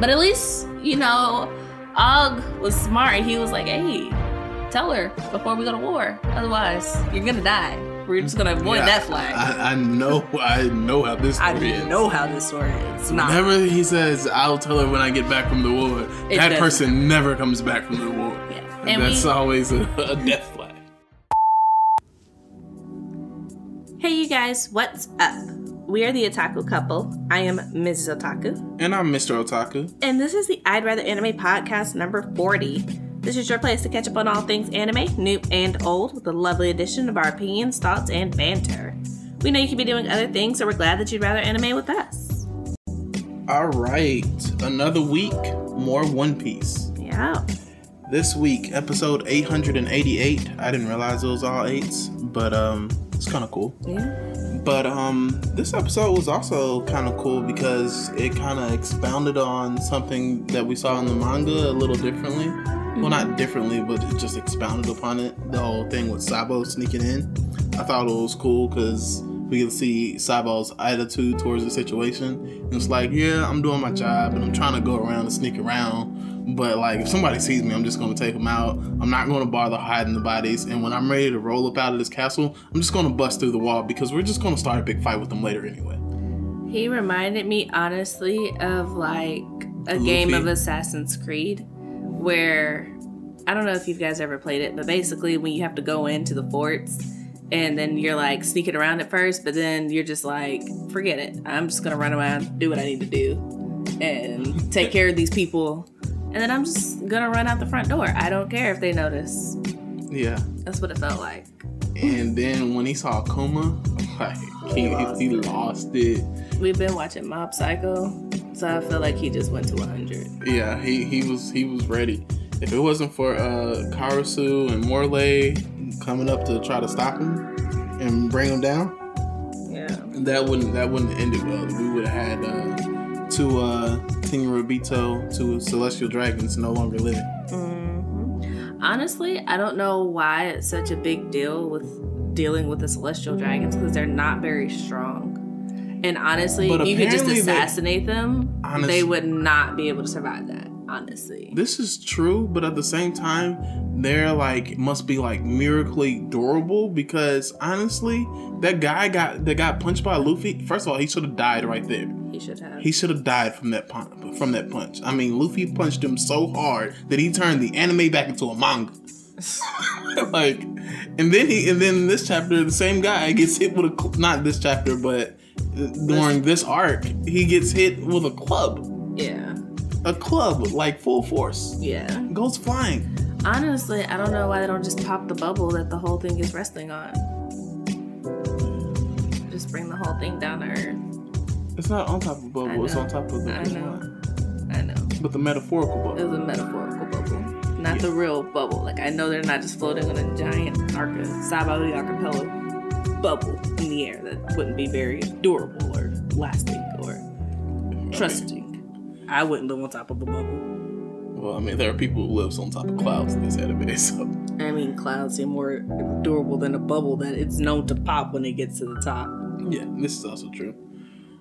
But at least, you know, Og was smart. He was like, hey, tell her before we go to war. Otherwise, you're gonna die. We're just gonna avoid Yeah, that flag. I, I know, I know how this I, is. I know how this story is. Nah. Whenever he says, "I'll tell her when I get back from the war," It that doesn't. person never comes back from the war. Yeah. And And that's we- always a, a death flag. Hey, you guys, what's up? We are the Otaku couple. I am Mrs. Otaku, And I'm Mr. Otaku. and this is the I'd Rather Anime podcast number 40. This is your place to catch up on all things anime, new and old, with a lovely addition of our opinions, thoughts, and banter. We know you could be doing other things, so we're glad that you'd rather anime with us. All right, another week, more One Piece. Yeah. This week, episode 888. I didn't realize it was all eights, but um, it's kind of cool. Yeah. But um, this episode was also kind of cool because it kind of expounded on something that we saw in the manga a little differently. Well, not differently, but it just expounded upon it. The whole thing with Sabo sneaking in. I thought it was cool because we could see Sabo's attitude towards the situation. It's like, yeah, I'm doing my job and I'm trying to go around and sneak around. But like, if somebody sees me, I'm just gonna take them out. I'm not gonna bother hiding the bodies. And when I'm ready to roll up out of this castle, I'm just gonna bust through the wall because we're just gonna start a big fight with them later anyway. He reminded me, honestly, of like a game of Assassin's Creed where I don't know if you guys ever played it, but basically when you have to go into the forts and then you're like sneaking around at first, but then you're just like, forget it. I'm just gonna run around, do what I need to do, and take care of these people. And then I'm just gonna run out the front door. I don't care if they notice. Yeah. That's what it felt like. And then when he saw Kuma, like he, he lost it. We've been watching Mob Psycho, so I feel like he just went to 100. Yeah, he, he was he was ready. If it wasn't for uh Karasu and Morley coming up to try to stop him and bring him down, Yeah. that wouldn't that wouldn't have ended well. We would have had uh, two uh Tenryubito, to celestial dragons no longer living. hmm Honestly, I don't know why it's such a big deal with dealing with the celestial dragons because they're not very strong. And honestly, But if you could just apparently they- assassinate them, Honest- they would not be able to survive that. Honestly, This is true, but at the same time, they're like must be like miraculously durable because honestly, that guy got that got punched by Luffy. First of all, he should have died right there. He should have. He should have died from that punch. From that punch. I mean, Luffy punched him so hard that he turned the anime back into a manga. like, and then he and then this chapter, the same guy gets hit with a not this chapter, but during this arc, he gets hit with a club. yeah, A club, like full force, yeah. goes flying. Honestly, I don't know why they don't just pop the bubble that the whole thing is resting on. Just bring the whole thing down to earth. It's not on top of bubble. It's on top of the I know. one. I know. But the metaphorical It bubble. was a metaphorical bubble, not the real bubble. Like I know they're not just floating on a giant arca Sabaody archipelago bubble in the air. That wouldn't be very durable or lasting or trusting. I wouldn't live on top of a bubble. Well, I mean, there are people who live on top of clouds in this anime, so I mean, clouds seem more durable than a bubble that it's known to pop when it gets to the top. yeah, this is also true.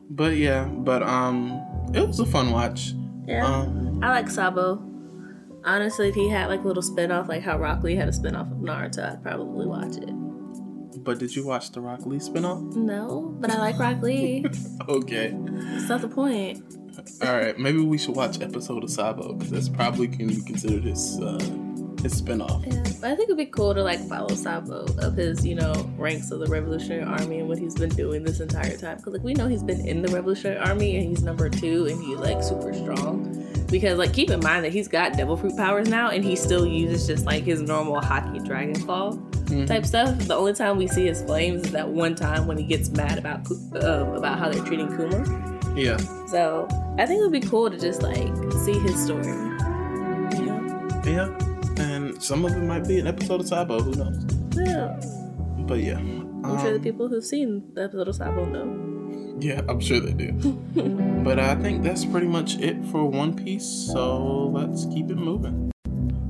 But yeah, but um, it was a fun watch. Yeah, Um, I like Sabo. Honestly, if he had like a little spin off, like how Rock Lee had a spin off of Naruto, I'd probably watch it. but did you watch the Rock Lee spinoff? No, but I like Rock Lee. Okay, That's not the point. all right. Maybe we should watch episode of Sabo because that's probably can be considered his uh, his spinoff. Yeah, but I think it'd be cool to like follow Sabo of his, you know, ranks of the Revolutionary Army and what he's been doing this entire time. Because like we know he's been in the Revolutionary Army and he's number two and he's like super strong. Because like keep in mind that he's got devil fruit powers now and he still uses just like his normal hockey dragon claw Mhm. type stuff. The only time we see his flames is that one time when he gets mad about uh, about how they're treating Kuma. Yeah, So I think it would be cool to just like see his story. Yeah, and some of it might be an episode of Sabo. Who knows? Yeah. But yeah, I'm sure the um, people who've seen the episode of Sabo know. Yeah, I'm sure they do. but I think that's pretty much it for One Piece. So let's keep it moving.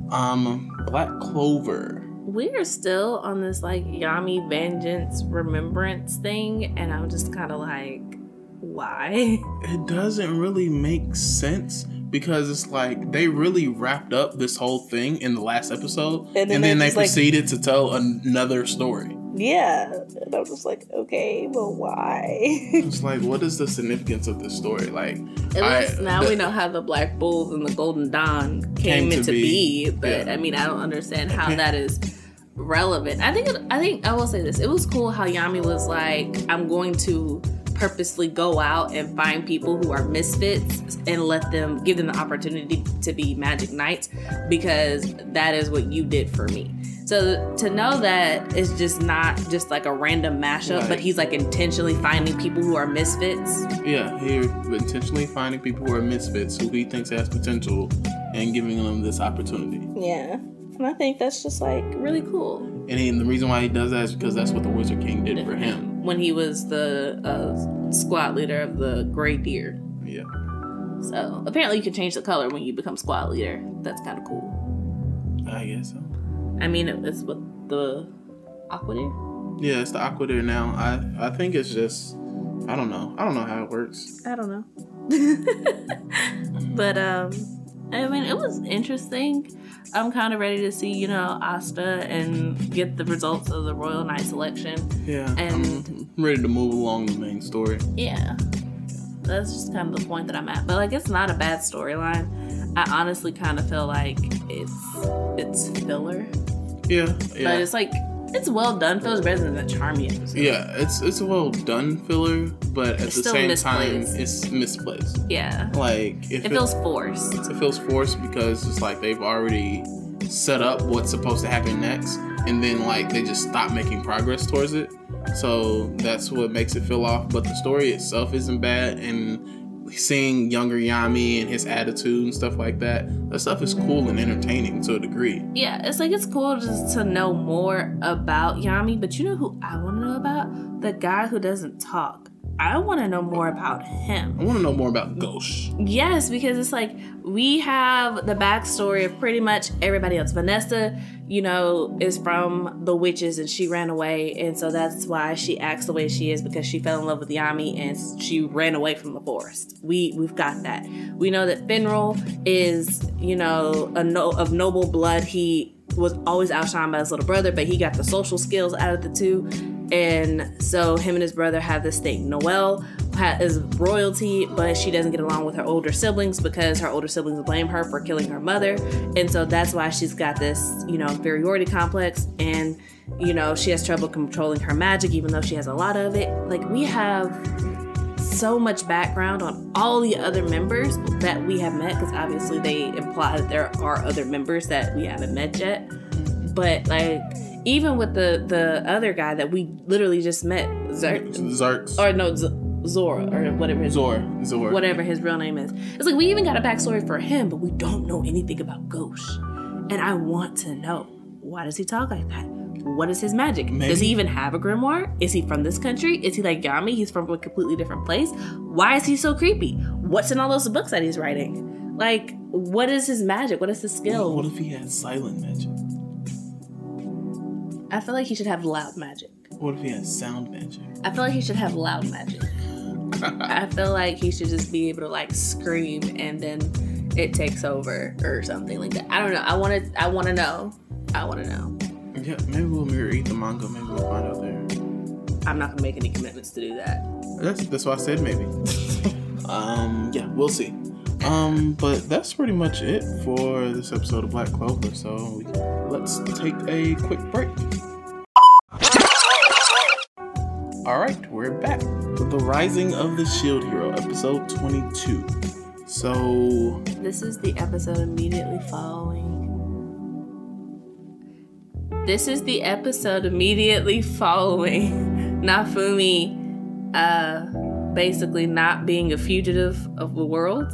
Um, Black Clover. We are still on this like Yami vengeance remembrance thing, and I'm just kind of like, why? It doesn't really make sense because it's like they really wrapped up this whole thing in the last episode, And and then then, they they just, like- proceeded to tell another story. Yeah, and I'm just like, okay, but why? It's like, what is the significance of this story? Like, At I- least now the- we know how the Black Bulls and the Golden Dawn came, Came into be. be, but Yeah. I mean, I don't understand how that is relevant. I think it, I think I will say this. It was cool how Yami was like, I'm going to purposely go out and find people who are misfits and let them give them the opportunity to be magic knights because that is what you did for me. So to know that it's just not just like a random mashup, Right. but he's like intentionally finding people who are misfits. yeah, he intentionally finding people who are misfits who he thinks has potential and giving them this opportunity. yeah, and I think that's just like Really cool. And, he, and the reason why he does that is because that's what the Wizard King did for him. When he was the uh, squad leader of the Gray Deer. Yeah. So apparently, you can change the color when you become squad leader. That's kind of cool. I guess so. I mean, it- it's with the Aqua Deer. Yeah, it's the Aqua Deer now. I I think it's just I don't know. I don't know how it works. I don't know. but um, I mean, it was interesting. I'm kind of ready to see, you know, Asta and get the results of the Royal Knight selection. Yeah. And- I'm ready to move along the main story. Yeah. That's just kind of the point that I'm at. But like it's not a bad storyline. I honestly kind of feel like it's it's filler. Yeah. yeah. But it's like it's well done. Feels better than the Charmy episode. Yeah, it's it's a well done filler, but at It's the same misplaced. time it's misplaced. Yeah. Like if It feels forced. it feels forced because it's like they've already set up what's supposed to happen next and then like they just stop making progress towards it so that's what makes it feel off but the story itself isn't bad and seeing younger yami and his attitude and stuff like that that stuff is cool and entertaining to a degree Yeah, it's like it's cool just to know more about Yami, but you know who I want to know about? The guy who doesn't talk. I want to know more about him. i want to know more about ghosh Yes, because it's like we have the backstory of pretty much everybody else. Vanessa, you know, is from the witches and she ran away, and so that's why she acts the way she is because she fell in love with Yami and she ran away from the forest. We we've got that. We know that Finral is, you know, a no, of noble blood. He was always outshined by his little brother, but he got the social skills out of the two. And so him and his brother have this thing. Noelle is royalty, but she doesn't get along with her older siblings because her older siblings blame her for killing her mother. And so that's why she's got this, you know, inferiority complex. And, you know, she has trouble controlling her magic, even though she has a lot of it. Like, we have so much background on all the other members that we have met because obviously they imply that there are other members that we haven't met yet but like even with the the other guy that we literally just met Zer- zarks or no Z- zora or whatever his zor zor whatever his real name is it's like we even got a backstory for him but we don't know anything about ghosh and i want to know why does he talk like that what is his magic? Maybe- Does he even have a grimoire? Is he from this country? Is he like Yami? He's from a completely different place. Why is he so creepy? What's in all those books that he's writing? Like, what is his magic? What is his skill? what if he has silent magic I feel like he should have loud magic. what if he has sound magic I feel like he should have loud magic. I feel like he should just be able to like scream and then it takes over or something like that. I don't know. I want to. I want to know. I want to know. yeah maybe we'll eat the manga maybe we'll find out there I'm not gonna make any commitments to do that. That's that's why I said maybe. um, yeah, we'll see. Um, but that's pretty much it for this episode of Black Clover. So let's take a quick break. All right, we're back with the Rising of the Shield Hero, episode twenty-two. So This is the episode immediately following. This is the episode immediately following Nafumi uh basically not being a fugitive of the world,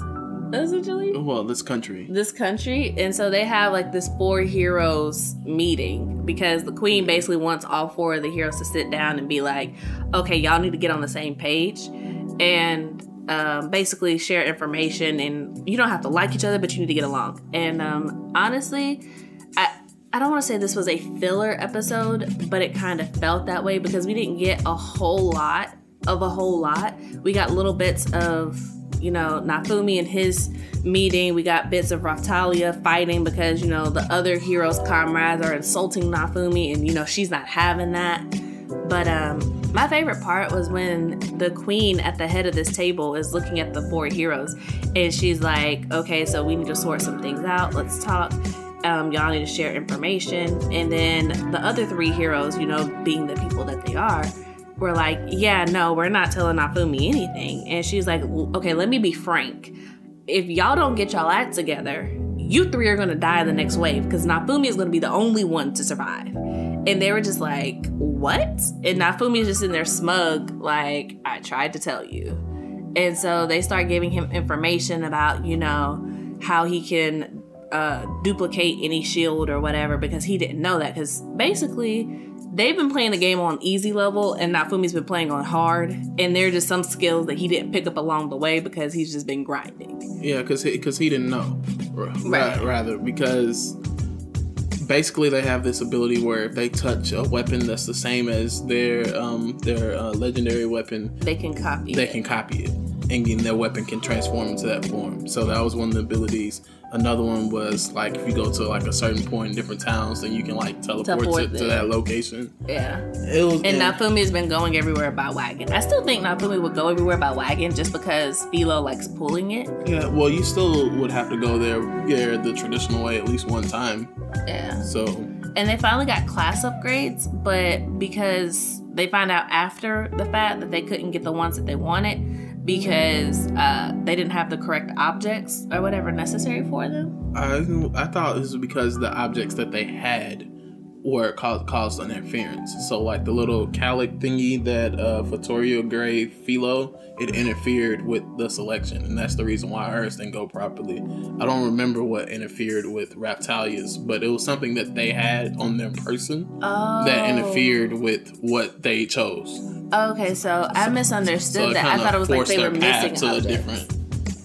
essentially. well, this country. This country, and so they have like this four heroes meeting because the queen basically wants all four of the heroes to sit down and be like, okay, y'all need to get on the same page and um, basically share information. And you don't have to like each other, but you need to get along. And um, honestly, I I don't want to say this was a filler episode, but it kind of felt that way because we didn't get a whole lot of a whole lot. We got little bits of you know, Nafumi and his meeting. We got bits of Raphtalia fighting because, you know, the other heroes' comrades are insulting Nafumi and, you know, she's not having that. But um, my favorite part was when the queen at the head of this table is looking at the four heroes and she's like, okay, so we need to sort some things out. Let's talk. Um, y'all need to share information. And then the other three heroes, you know, being the people that they are, were like, yeah, no, we're not telling Nafumi anything. And she's like, okay, let me be frank. If y'all don't get y'all act together, you three are gonna die the next wave because Nafumi is gonna be the only one to survive. And they were just like, what? And Nafumi is just in there smug, like, I tried to tell you. And so they start giving him information about, you know, how he can uh, duplicate any shield or whatever because he didn't know that. Because basically, they've been playing the game on easy level and Nafumi's been playing on hard. And there are just some skills that he didn't pick up along the way because he's just been grinding. Yeah, because he, cause he didn't know. Right. Rather, because basically they have this ability where if they touch a weapon that's the same as their um, their uh, legendary weapon, They can copy they it. can copy it and then their weapon can transform into that form so that was one of the abilities another one was like if you go to like a certain point in different towns then you can like teleport, Teleport to, to that location Yeah. it was And Nafumi has been going everywhere by wagon. I still think Nafumi would go everywhere by wagon just because Philo likes pulling it. yeah well you still would have to go there yeah the traditional way at least one time Yeah. so And they finally got class upgrades, but because they find out after the fact that they couldn't get the ones that they wanted because uh, they didn't have the correct objects or whatever necessary for them. I, I thought this was because the objects that they had were caused, caused interference. So like the little calic thingy that uh Fitoria Gray Philo, it interfered with the selection, and that's the reason why ours didn't go properly. I don't remember what interfered with Raphtalia's, but it was something that they had on their person Oh. that interfered with what they chose. Okay, so I misunderstood So that. I thought it was like they were missing to a different.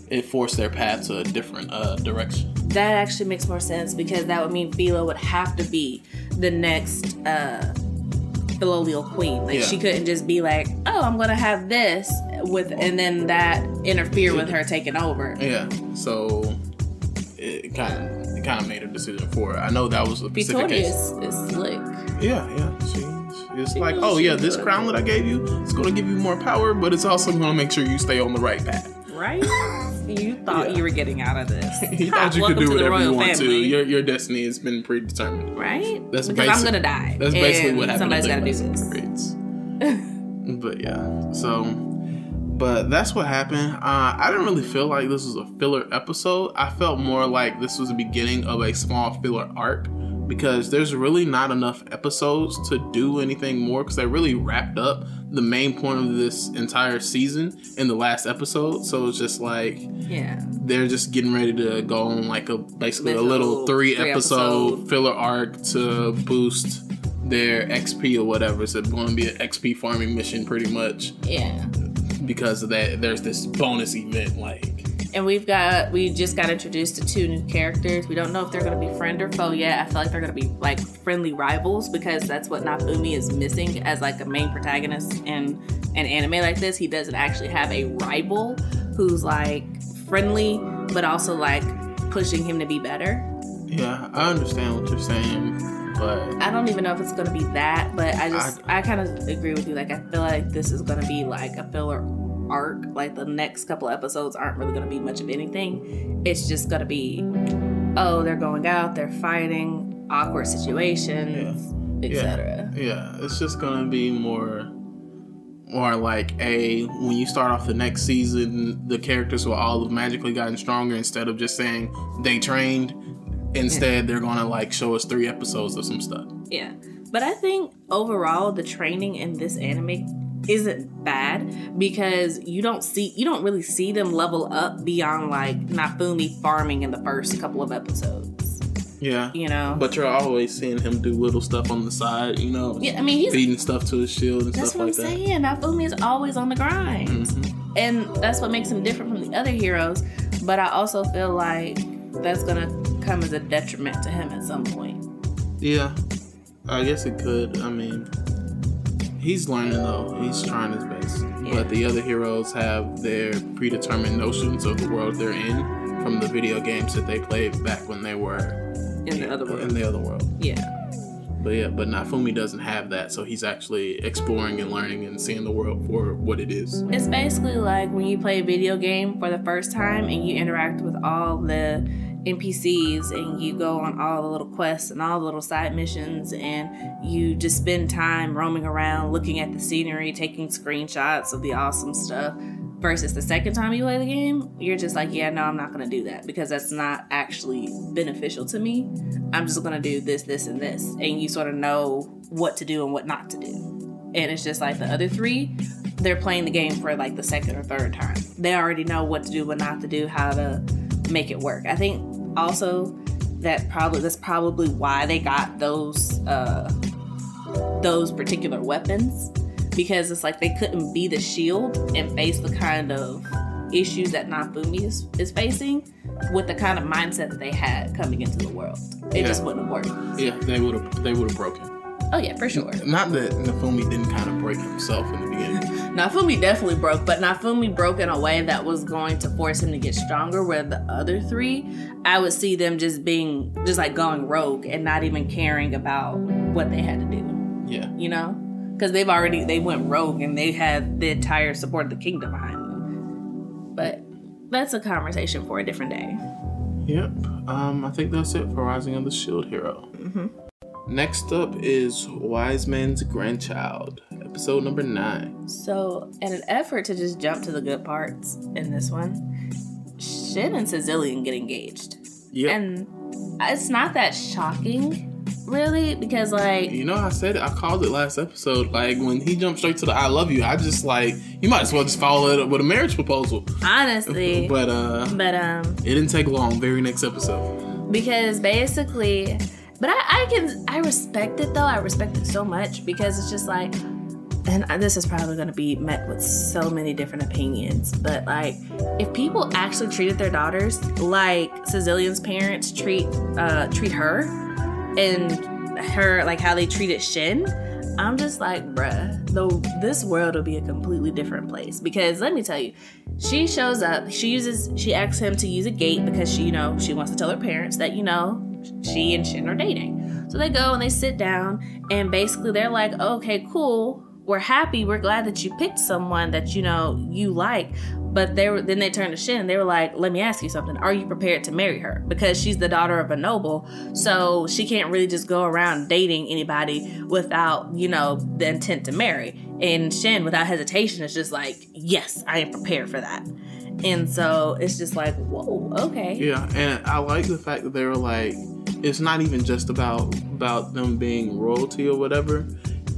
It forced their path to a different uh, direction. That actually makes more sense because that would mean Philo would have to be the next uh Filolial queen. Like Yeah. she couldn't just be like, "Oh, I'm gonna have this," with and then that interfere with her taking over. Yeah, so it kind of it kind of made a decision for her. I know that was a specific Victoria case. is, is slick. Yeah, yeah. She, it's She like, oh yeah, this crown that I gave you, it's gonna give you more power, but it's also gonna make sure you stay on the right path. Right? You thought Yeah. you were getting out of this. you thought you could welcome do to the whatever you royal want to. family. Your your destiny has been predetermined. right? That's because basic- I'm gonna die. That's basically what happened. Somebody's to got to do this. But yeah, so but that's what happened. Uh, I didn't really feel like this was a filler episode. I felt more like this was the beginning of a small filler arc because there's really not enough episodes to do anything more because they really wrapped up the main point of this entire season in the last episode. So it's just like Yeah. they're just getting ready to go on like a basically a Little little three, three episode episode. filler arc to boost their XP or whatever. So it's going to be an XP farming mission pretty much Yeah. because of that. There's this bonus event like And we've got we just got introduced to two new characters. We don't know if they're gonna be friend or foe yet. I feel like they're gonna be like friendly rivals because that's what Nafumi is missing as like a main protagonist in an anime like this. He doesn't actually have a rival who's like friendly but also like pushing him to be better. yeah, I understand what you're saying, but I don't even know if it's gonna be that, but I just I, kind of agree with you. Like I feel like this is gonna be like a filler arc. Like the next couple of episodes aren't really gonna be much of anything. It's just gonna be oh they're going out, they're fighting, awkward situations, etc. yeah, it's just going to be more more like a when you start off the next season, the characters will all have magically gotten stronger instead of just saying they trained. Instead, they're gonna like show us three episodes of some stuff. Yeah. But I think overall the training in this anime isn't bad because you don't see you don't really see them level up beyond like Nafumi farming in the first couple of episodes. Yeah, You know? but you're always seeing him do little stuff on the side. You know, yeah, I mean he's feeding stuff to his shield and that's stuff what like I'm that. saying. Nafumi is always on the grind. Mhm. And that's what makes him different from the other heroes. But I also feel like that's gonna come as a detriment to him at some point. Yeah, I guess it could. I mean, he's learning though. He's trying his best. Yeah. but the other heroes have their predetermined notions of the world they're in from the video games that they played back when they were in the other world. in the other world. Yeah. But yeah, but Nafumi doesn't have that, so he's actually exploring and learning and seeing the world for what it is. It's basically like when you play a video game for the first time and you interact with all the NPCs and you go on all the little quests and all the little side missions and you just spend time roaming around looking at the scenery, taking screenshots of the awesome stuff. Versus the second time you play the game, you're just like, yeah, no, I'm not gonna do that because that's not actually beneficial to me. I'm just gonna do this, this, and this. And you sort of know what to do and what not to do. And it's just like the other three, they're playing the game for like the second or third time. They already know what to do, what not to do, how to make it work. I think also that probably that's probably why they got those uh those particular weapons because it's like they couldn't be the shield and face the kind of issues that Nafumi is, is facing with the kind of mindset that they had coming into the world. It Yeah. just wouldn't have worked. Yeah, they would have they would have broken. Oh yeah, for sure. Not that Nafumi didn't kind of break himself in the beginning. Nafumi definitely broke, but Nafumi broke in a way that was going to force him to get stronger. Where the other three, I would see them just being just like going rogue and not even caring about what they had to do. Yeah. You know, because they've already they went rogue and they had the entire support of the kingdom behind them. But that's a conversation for a different day. Yep. Um, I think that's it for Rising of the Shield Hero. Mhm. Next up is Wise Man's Grandchild, episode number nine. So, in an effort to just jump to the good parts in this one, Shin and Cecilian get engaged. Yeah. And it's not that shocking, really, because like you know, I said it. I called it last episode. Like when he jumped straight to the "I love you," I just like you might as well just follow it up with a marriage proposal. honestly, but uh, but um, it didn't take long. Very next episode. because basically, but I, I can I respect it though. I respect it so much because it's just like, and this is probably going to be met with so many different opinions. But like, if people actually treated their daughters like Cecilian's parents treat uh treat her, and her like how they treated Shin. I'm just like, bruh, though this world will be a completely different place. Because let me tell you, she shows up, she uses she asks him to use a gate because she, you know, she wants to tell her parents that, you know, she and Shin are dating. So they go and they sit down and basically they're like, okay, cool. We're happy. We're glad that you picked someone that you know you like. But they were then they turned to Shin and they were like, let me ask you something. Are you prepared to marry her? Because she's the daughter of a noble, so she can't really just go around dating anybody without, you know, the intent to marry. And Shin, without hesitation, is just like, yes, I am prepared for that. And so it's just like, whoa, okay. Yeah, and I like the fact that they were like, it's not even just about about them being royalty or whatever.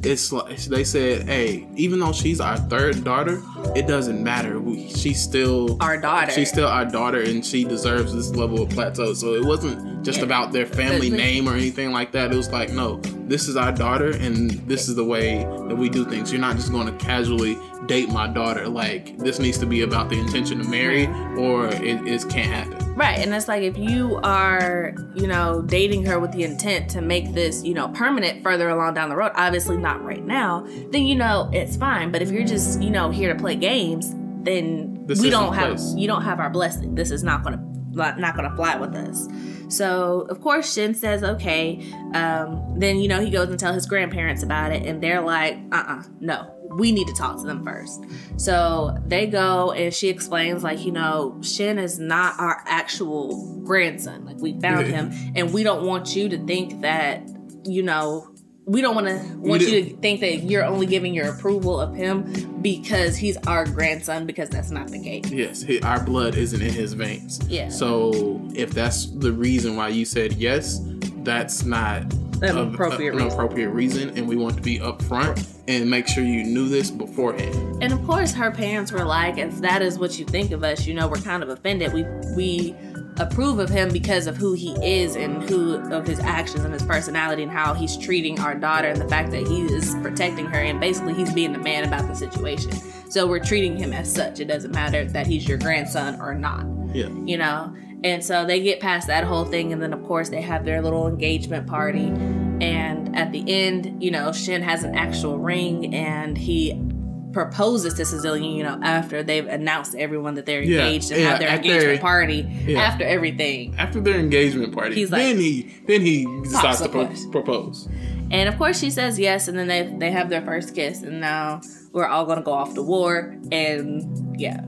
It's like they said, hey, even though she's our third daughter, it doesn't matter. We, she's still Our daughter. She's still our daughter, and she deserves this level of plateau. So it wasn't just Yeah. about their family name or anything like that. It was like, no, this is our daughter, and this is the way that we do things. You're not just going to casually date my daughter. Like this needs to be about the intention to marry, or it, it can't happen. Right, and it's like if you are, you know, dating her with the intent to make this, you know, permanent further along down the road, obviously not right now, then you know it's fine. But if you're just, you know, here to play games, then This we don't have place. you don't have our blessing. This is not gonna not gonna fly with us. So of course Shin says okay. Um, then you know he goes and tell his grandparents about it, and they're like, uh uh no. We need to talk to them first. So they go and she explains, like, you know, Shin is not our actual grandson. Like, we found him, and we don't want you to think that, you know, we don't want to want you to think that you're only giving your approval of him because he's our grandson, because that's not the case. Yes, he, our blood isn't in his veins. Yeah. So if that's the reason why you said yes, that's not An a- appropriate an reason. appropriate reason, and we want to be upfront and make sure you knew this beforehand. And of course, her parents were like, if that is what you think of us, you know, we're kind of offended. We we approve of him because of who he is and who of his actions and his personality and how he's treating our daughter and the fact that he is protecting her and basically he's being the man about the situation. So we're treating him as such. It doesn't matter that he's your grandson or not Yeah. you know and so they get past that whole thing and then of course they have their little engagement party and at the end you know shin has an actual ring and he proposes to Sicilian, you know, after they've announced to everyone that they're Yeah, engaged and yeah, have their engagement party yeah. after everything. After their engagement party, He's like- then he then he decides to pro- propose. And of course she says yes, and then they they have their first kiss, and now we're all gonna go off to war, and yeah.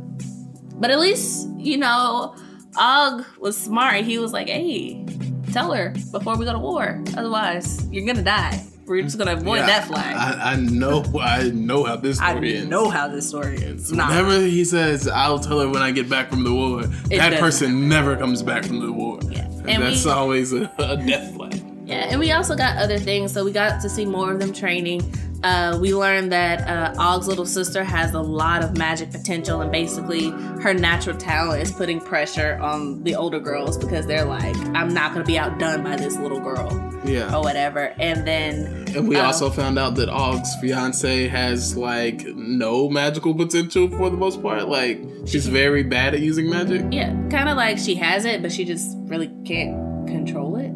But at least you know, Og was smart. He was like, "Hey, tell her before we go to war. Otherwise, you're gonna die. We're just gonna avoid Yeah, that flag." I, I know I know how this I, story ends. I know how this story ends. Nah. Whenever he says, "I'll tell her when I get back from the war," that doesn't person never comes back from the war. Yeah. And, And that's we- always a, a death flag. Yeah, and we also got other things. So we got to see more of them training. Uh, we learned that uh, Og's little sister has a lot of magic potential, and basically her natural talent is putting pressure on the older girls because they're like, "I'm not going to be outdone by this little girl Yeah. or whatever." And then, And we uh, also found out that Og's fiance has like no magical potential for the most part. Like she's very bad at using magic. yeah, kind of like she has it, but she just really can't control it.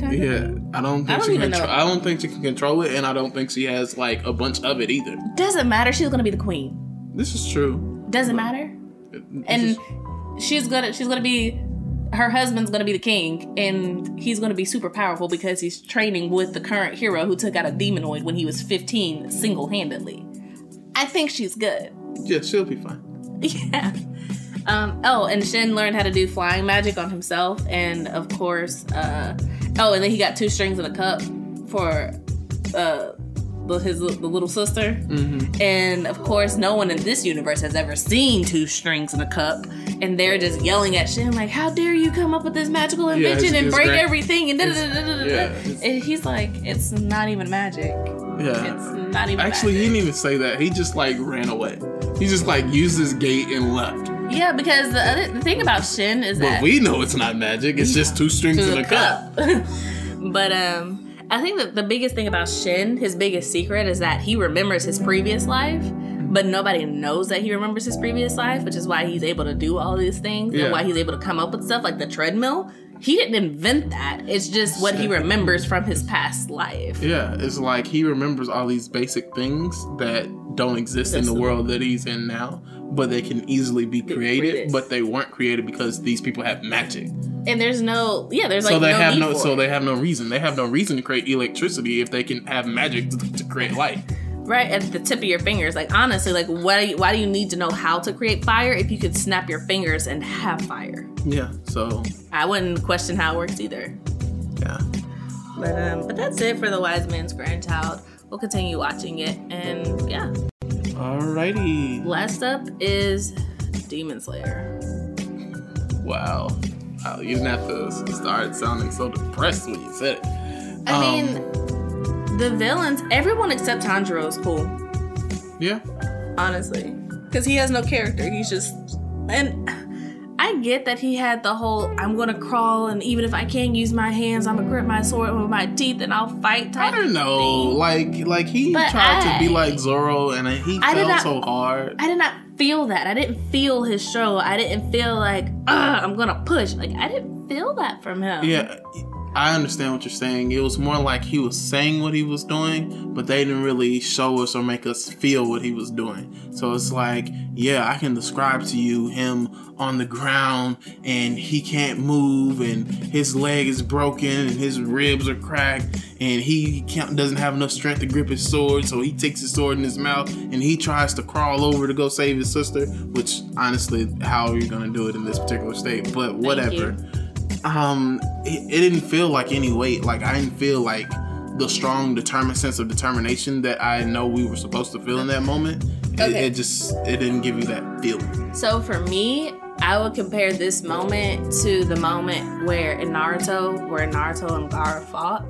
Kind of. Yeah, I don't think I don't she even can. know. I don't think she can control it, and I don't think she has like a bunch of it either. Doesn't matter. She's going to be the queen. This is true. Doesn't matter. This and is- she's gonna she's gonna be her husband's gonna be the king and he's gonna be super powerful because he's training with the current hero who took out a demonoid when he was 15 single-handedly. I think she's good. Yeah, she'll be fine. yeah. Um oh and shin learned how to do flying magic on himself and of course uh oh and then he got two strings in a cup for uh the- his the little sister Mm-hmm. and of course, no one in this universe has ever seen two strings in a cup. And they're just yelling at Shin, like, How dare you come up with this magical Yeah, invention his- and his break grand- everything? And, yeah, and he's like, It's not even magic. Yeah. It's not even Actually, he didn't even say that. He just like ran away. He just like used his gate and left. Yeah, because the other the thing about Shin is that we know it's not magic. It's just two strings in a cup. cup. but um I think that the biggest thing about Shin, his biggest secret is that he remembers his previous life, but nobody knows that he remembers his previous life, which is why he's able to do all these things Yeah. and why he's able to come up with stuff like the treadmill. He didn't invent that. It's just what he remembers from his past life. Yeah, it's like he remembers all these basic things that don't exist in the world that he's in now, but they can easily be created. but they weren't created because these people have magic. And there's no yeah, there's like so they no have no so it. they have no reason. They have no reason to create electricity if they can have magic to, to create light. right at the tip of your fingers. Like honestly, like why do you, why do you need to know how to create fire if you could snap your fingers and have fire? Yeah, so I wouldn't question how it works either. yeah. But um, but that's it for the Wise Man's Grandchild. We'll continue watching it, and yeah. Alrighty. Last up is Demon Slayer. Wow. Wow, you didn't have to start sounding so depressed when you said it. I Um, mean, the villains, everyone except Tanjiro is cool, Yeah. honestly, because he has no character. He's just and. I get that he had the whole "I'm gonna crawl, and even if I can't use my hands, I'm gonna grip my sword with my teeth and I'll fight." I don't know. thing. Like like he But tried to be like Zoro and he I fell not- so hard. I did not feel that. I didn't feel his show. I didn't feel like, I'm gonna push. Like I didn't feel that from him. Yeah, I understand what you're saying. It was more like he was saying what he was doing, but they didn't really show us or make us feel what he was doing. So it's like, yeah, I can describe to you him on the ground and he can't move and his leg is broken and his ribs are cracked and he can't, doesn't have enough strength to grip his sword, so he takes his sword in his mouth and he tries to crawl over to go save his sister. Which honestly, how are you gonna do it in this particular state? But whatever. um it, it didn't feel like any weight. Like i didn't feel like the strong determined sense of determination that i know we were supposed to feel in that moment. It, it just it didn't give you that feeling. So for me, I would compare this moment to the moment where in Naruto, where Naruto and Gaara fought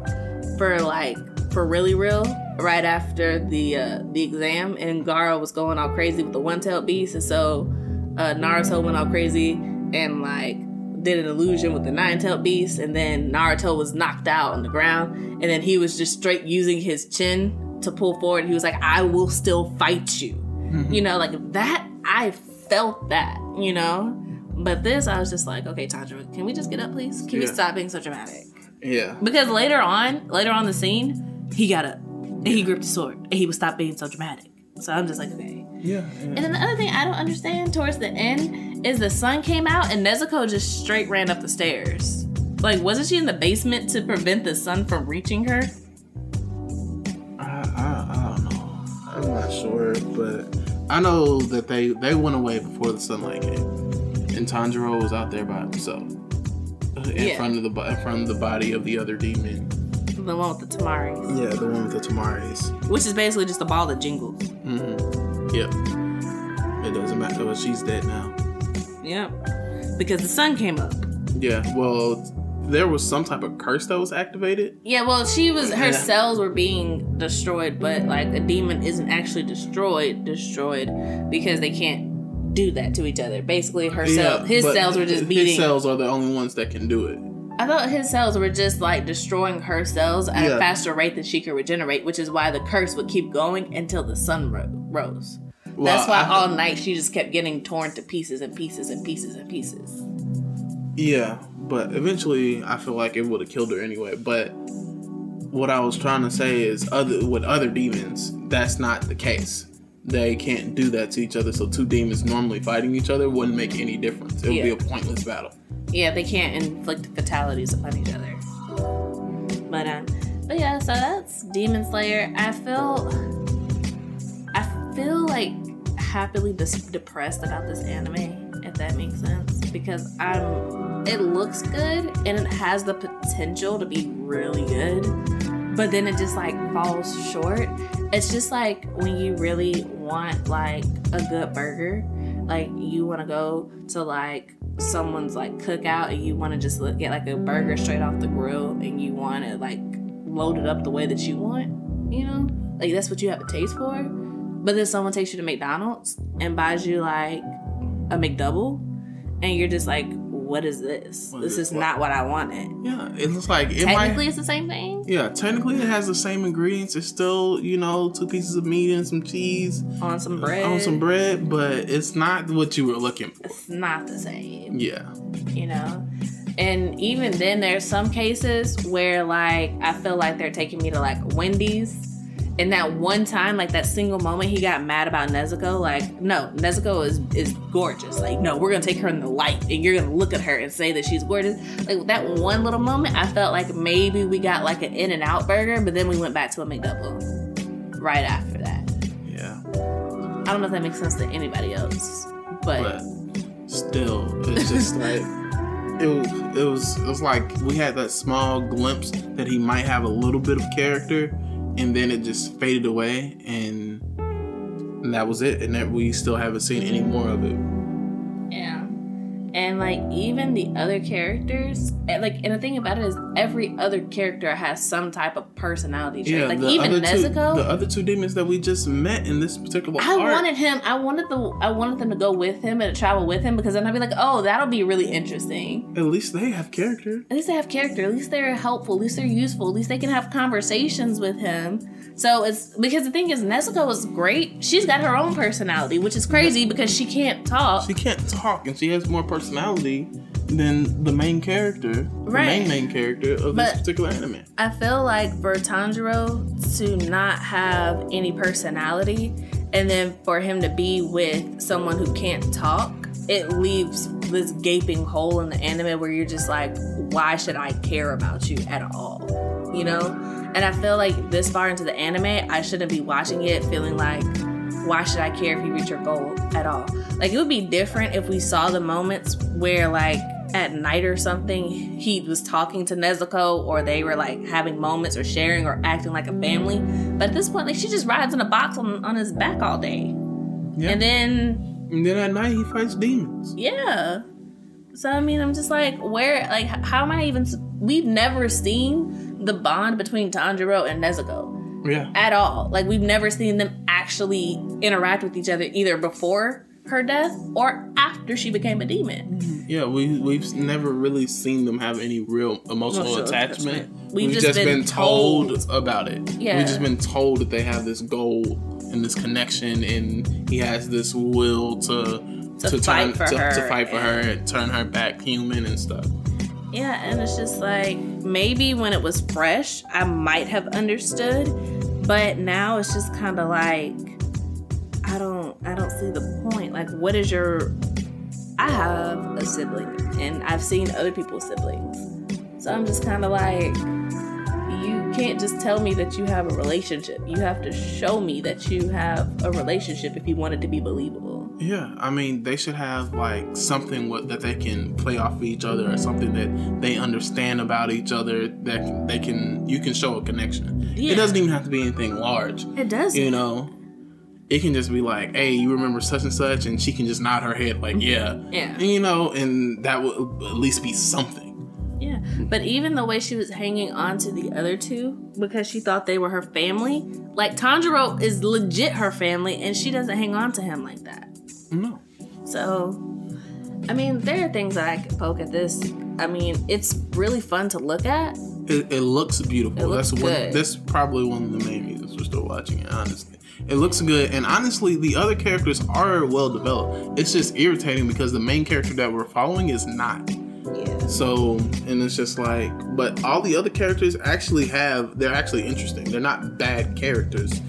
for like for really real, right after the uh, the exam, and Gaara was going all crazy with the one-tailed beast, and so uh, Naruto went all crazy and like did an illusion with the nine-tailed beast, and then Naruto was knocked out on the ground, and then he was just straight using his chin to pull forward. He was like, "I will still fight you." You know, like that, I felt that, you know? But this, I was just like, okay, Tanjiro, can we just get up, please? Can we stop being so dramatic? yeah Because later on, later on the scene, he got up and he gripped the sword and he would stop being so dramatic. So I'm just like, okay. Yeah. And then the other thing I don't understand towards the end is the sun came out and Nezuko just straight ran up the stairs. Like, wasn't she in the basement to prevent the sun from reaching her? I, I, I don't know. I'm not sure, but I know that they they went away before the sunlight came, and Tanjiro was out there by himself uh, in Yeah. front of the in front of the body of the other demon. The one with the temaris. Yeah, the one with the temaris. Which is basically just a ball that jingles. Mm-hmm. Yep. It doesn't matter. Well, she's dead now. Yep. Because the sun came up. Yeah. Well, there was some type of curse that was activated. Yeah, well, she was her Yeah. cells were being destroyed, but like a demon isn't actually destroyed, destroyed because they can't do that to each other. Basically, her cell, his cells were just His cells are the only ones that can do it. I thought his cells were just like destroying her cells at Yeah. a faster rate than she could regenerate, which is why the curse would keep going until the sun ro- rose. Well, That's why I- all night she just kept getting torn to pieces and pieces and pieces and pieces. Yeah, but eventually I feel like it would have killed her anyway. But what I was trying to say is, other with other demons, that's not the case. They can't do that to each other. So two demons normally fighting each other wouldn't make any difference. It would be a pointless battle. Yeah, they can't inflict fatalities upon each other. But um, but yeah, so that's Demon Slayer. I feel, I feel like happily dis- depressed about this anime, if that makes sense, because I'm. It looks good and it has the potential to be really good, but then it just like falls short. It's just like when you really want like a good burger, like you want to go to like someone's like cookout and you want to just look, get like a burger straight off the grill and you want to like load it up the way that you want, you know? Like that's what you have a taste for. But then someone takes you to McDonald's and buys you like a McDouble and you're just like, what is this? What this is is not what I wanted. Yeah, it looks like it Technically, might. it's the same thing Yeah, technically it has the same ingredients. It's still, you know, two pieces of meat and some cheese on some bread. on some bread, but it's not what you were looking for. It's not the same. Yeah. you know and even then there's some cases where like i feel like they're taking me to like wendy's and that one time like that single moment he got mad about nezuko like no nezuko is is gorgeous like no we're gonna take her in the light and you're gonna look at her and say that she's gorgeous like that one little moment i felt like maybe we got like an in and out burger but then we went back to a mcdouble right after that Yeah. i don't know if that makes sense to anybody else but, but still, it's just like it was, it was. It was like we had that small glimpse that he might have a little bit of character, and then it just faded away, and, that was it. And that we still haven't seen any more of it. Yeah. And like even the other characters, and, like and the thing about it is every other character has some type of personality trait. like the even other two, the other two demons that we just met in this particular I arc. wanted him. I wanted the. I wanted them to go with him and travel with him because then I'd be like, oh, that'll be really interesting. At least they have character. At least they have character. At least they're helpful. At least they're useful. At least they can have conversations with him. So it's because the thing is, Nezuko is great. She's got her own personality, which is crazy because she can't talk. She can't talk, and she has more personality than the main character, the main main character of But- this particular anime. I feel like for Tanjiro to not have any personality and then for him to be with someone who can't talk, it leaves this gaping hole in the anime where you're just like, why should I care about you at all? You know? And I feel like this far into the anime, I shouldn't be watching it feeling like, why should I care if you reach your goal at all? Like, it would be different if we saw the moments where, like, at night or something, he was talking to Nezuko, or they were like having moments or sharing or acting like a family. But at this point, like, she just rides in a box on, on his back all day. And then, And then at night he fights demons. yeah. So, I mean, I'm just like, where, like, how am I even, we've never seen the bond between Tanjiro and Nezuko Yeah. at all. Like we've never seen them actually interact with each other either before her death or after she became a demon. Yeah, we we've never really seen them have any real emotional, Emotional attachment. attachment. We've, just, been, told, about it. Yeah. We've just been told that they have this goal and this connection and he has this will to To fight for to, her to fight for her and- and turn her back human and stuff. Yeah, and it's just like maybe when it was fresh, I might have understood, but now it's just kind of like I don't I don't see the point. Like what is your I have a sibling and I've seen other people's siblings. So I'm just kind of like can't just tell me that you have a relationship. You have to show me that you have a relationship if you want it to be believable. Yeah, I mean, they should have like something what, that they can play off of each other, or something that they understand about each other. That they can, you can show a connection. Yeah. It doesn't even have to be anything large. It does. You know, it can just be like, "Hey, you remember such and such," and she can just nod her head like, "Yeah." Yeah. And, you know, and that will at least be something. Yeah, but even the way she was hanging on to the other two because she thought they were her family, like Tanjiro is legit her family, and she doesn't hang on to him like that. No. So, I mean, there are things that I could poke at this. I mean, it's really fun to look at. It, it looks beautiful. It looks that's one. good. That's probably one of the main reasons we're still watching it. Honestly, it looks good, and honestly, the other characters are well developed. It's just irritating because the main character that we're following is not. So, and it's just like, but all the other characters actually have. They're actually interesting. They're not bad characters,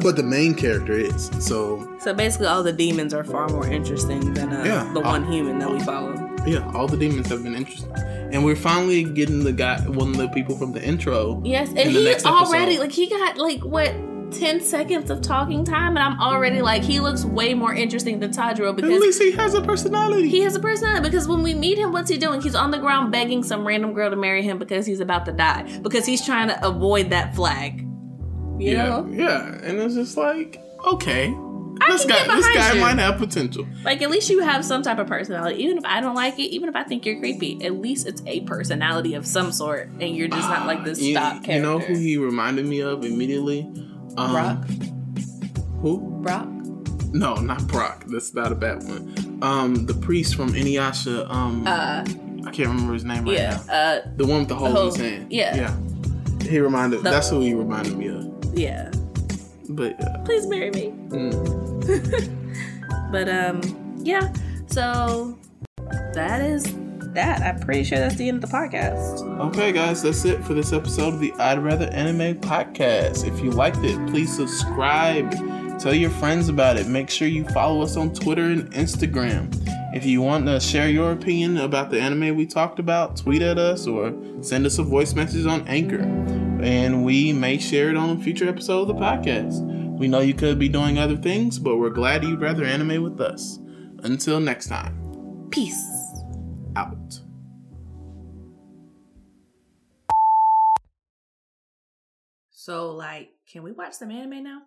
but the main character is. So, So basically, all the demons are far more interesting than uh, Yeah. the one human that we follow. yeah, all the demons have been interesting, and we're finally getting the guy, one of the people from the intro. Yes, and in the he next already like he got like what. 10 seconds of talking time and I'm already like he looks way more interesting than Tanjiro because At least he has a personality. He has a personality because when we meet him, what's he doing? He's on the ground begging some random girl to marry him because he's about to die. Because he's trying to avoid that flag. You yeah, know? yeah, and it's just like, okay, I this guy, this guy you. might have potential. Like at least you have some type of personality. Even if I don't like it, even if I think you're creepy, at least it's a personality of some sort and you're just not like this you, stock character. you know who he reminded me of immediately? Um, Brock? Who? Brock? No, not Brock. That's not a bad one. Um, the priest from Inuyasha. Um, Uh I can't remember his name right yeah. now. Uh The one with the hole in his hand. Yeah. yeah. He reminded. The- that's who he reminded me of. yeah. But yeah. Please marry me. Mm. But um yeah. So that is that. I'm pretty sure that's the end of the podcast. Okay, guys, that's it for this episode of the I'd Rather Anime podcast. If you liked it, please subscribe. Tell your friends about it. Make sure you follow us on Twitter and Instagram. If you want to share your opinion about the anime we talked about, tweet at us or send us a voice message on Anchor. And we may share it on a future episode of the podcast. We know you could be doing other things, but we're glad you'd rather anime with us. Until next time, Peace. Out. So like, can we watch some anime now?